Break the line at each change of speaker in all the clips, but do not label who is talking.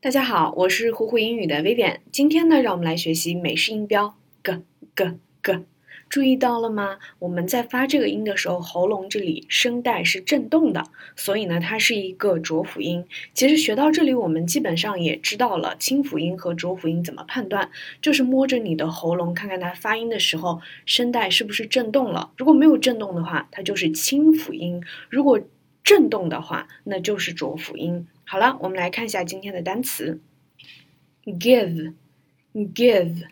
大家好，我是虎虎英语的 Vivian。今天呢，让我们来学习美式音标 g g g。注意到了吗？我们在发这个音的时候，喉咙这里声带是震动的，所以呢，它是一个浊辅音。其实学到这里，我们基本上也知道了清辅音和浊辅音怎么判断，就是摸着你的喉咙，看看它发音的时候声带是不是震动了。如果没有震动的话，它就是清辅音；如果震动的话，那就是浊辅音。好了，我们来看一下今天的单词：give，give。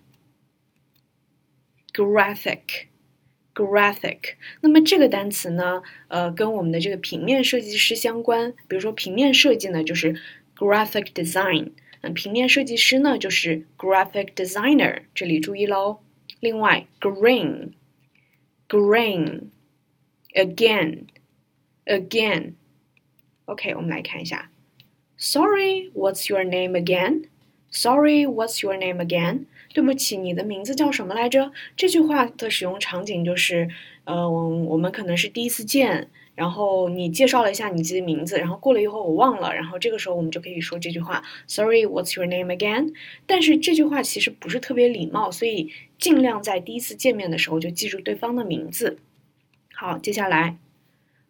graphic，graphic。那么这个单词呢，呃，跟我们的这个平面设计师相关。比如说平面设计呢，就是 graphic design。嗯，平面设计师呢，就是 graphic designer。这里注意喽。另外，green, green, again Again，OK，我们来看一下。Sorry，what's your name again？Sorry，what's your name again？对不起，你的名字叫什么来着？这句话的使用场景就是，呃，我们可能是第一次见，然后你介绍了一下你自己的名字，然后过了一会儿我忘了，然后这个时候我们就可以说这句话：Sorry, what's your name again？但是这句话其实不是特别礼貌，所以尽量在第一次见面的时候就记住对方的名字。好，接下来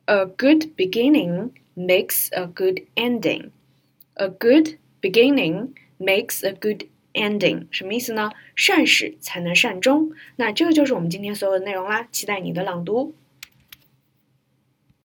，A good beginning makes a good ending. A good beginning makes a good ending 什么意思呢？善始才能善终。那这个就是我们今天所有的内容啦，期待你的朗读。